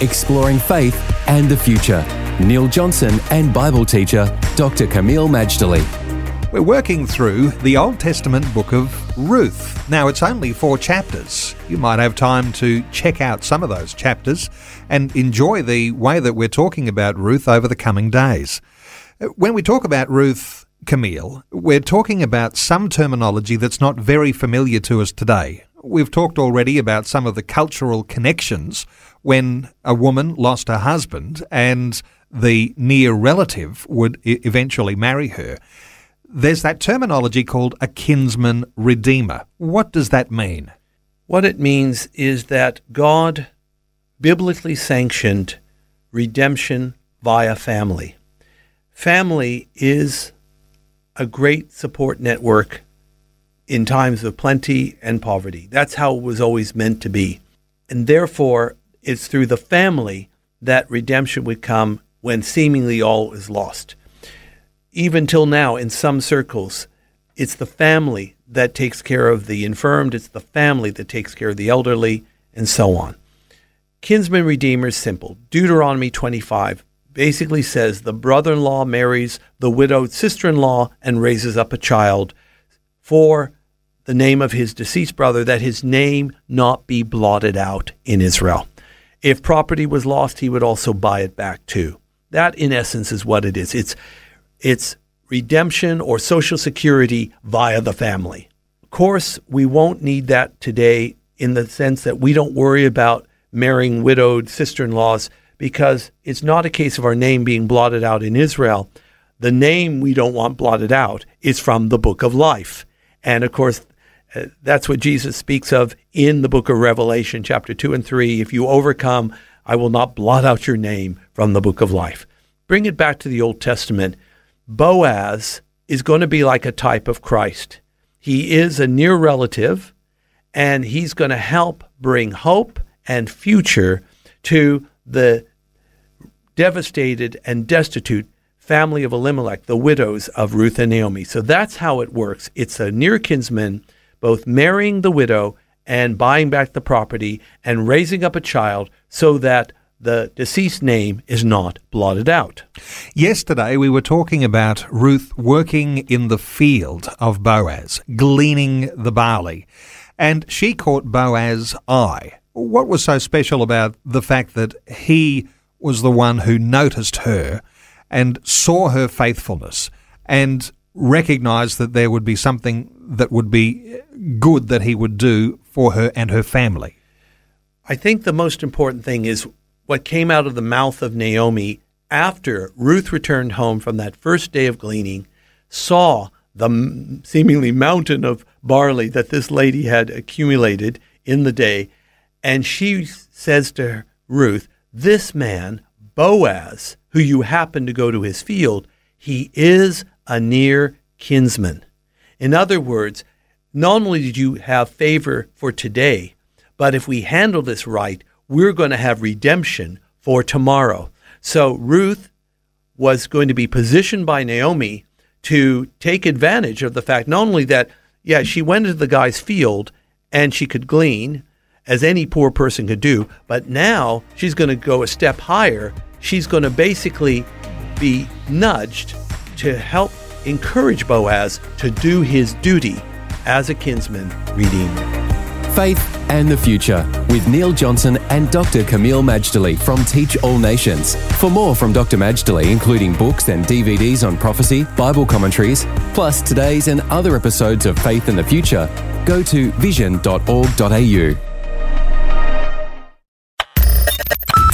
exploring faith and the future. Neil Johnson and Bible teacher Dr. Kameel Majdali. We're working through the Old Testament book of Ruth. Now, it's only four chapters. You might have time to check out some of those chapters and enjoy the way that we're talking about Ruth over the coming days. When we talk about Ruth, Camille, we're talking about some terminology that's not very familiar to us today. We've talked already about some of the cultural connections when a woman lost her husband and the near relative would eventually marry her. There's that terminology called a kinsman redeemer. What does that mean? What it means is that God biblically sanctioned redemption via family. Family is a great support network in times of plenty and poverty. That's how it was always meant to be. And therefore, it's through the family that redemption would come when seemingly all is lost. Even till now, in some circles, it's the family that takes care of the infirmed, it's the family that takes care of the elderly, and so on. Kinsman Redeemer is simple. Deuteronomy 25 basically says the brother in law marries the widowed sister in law and raises up a child for the name of his deceased brother, that his name not be blotted out in Israel. If property was lost, he would also buy it back too. That, in essence, is what it is. It's it's redemption or social security via the family. Of course, we won't need that today in the sense that we don't worry about marrying widowed sister in laws because it's not a case of our name being blotted out in Israel. The name we don't want blotted out is from the book of life. And of course, that's what Jesus speaks of in the book of Revelation, chapter 2 and 3. If you overcome, I will not blot out your name from the book of life. Bring it back to the Old Testament. Boaz is going to be like a type of Christ. He is a near relative, and he's going to help bring hope and future to the devastated and destitute family of Elimelech, the widows of Ruth and Naomi. So that's how it works. It's a near kinsman both marrying the widow and buying back the property and raising up a child so that the deceased name is not blotted out. Yesterday, we were talking about Ruth working in the field of Boaz, gleaning the barley, and she caught Boaz's eye. What was so special about the fact that he was the one who noticed her and saw her faithfulness and recognized that there would be something that would be good that he would do for her and her family? I think the most important thing is what came out of the mouth of Naomi after Ruth returned home from that first day of gleaning, saw the seemingly mountain of barley that this lady had accumulated in the day, and she says to Ruth, This man, Boaz, who you happen to go to his field, he is a near kinsman. In other words, not only did you have favor for today, but if we handle this right, we're going to have redemption for tomorrow. So Ruth was going to be positioned by Naomi to take advantage of the fact not only that, yeah, she went into the guy's field and she could glean, as any poor person could do, but now she's going to go a step higher. She's going to basically be nudged to help encourage Boaz to do his duty as a kinsman redeemer. Faith and the Future with Neil Johnson and Dr. Kameel Majdali from Teach All Nations. For more from Dr. Majdali, including books and DVDs on prophecy, Bible commentaries, plus today's and other episodes of Faith and the Future, go to vision.org.au.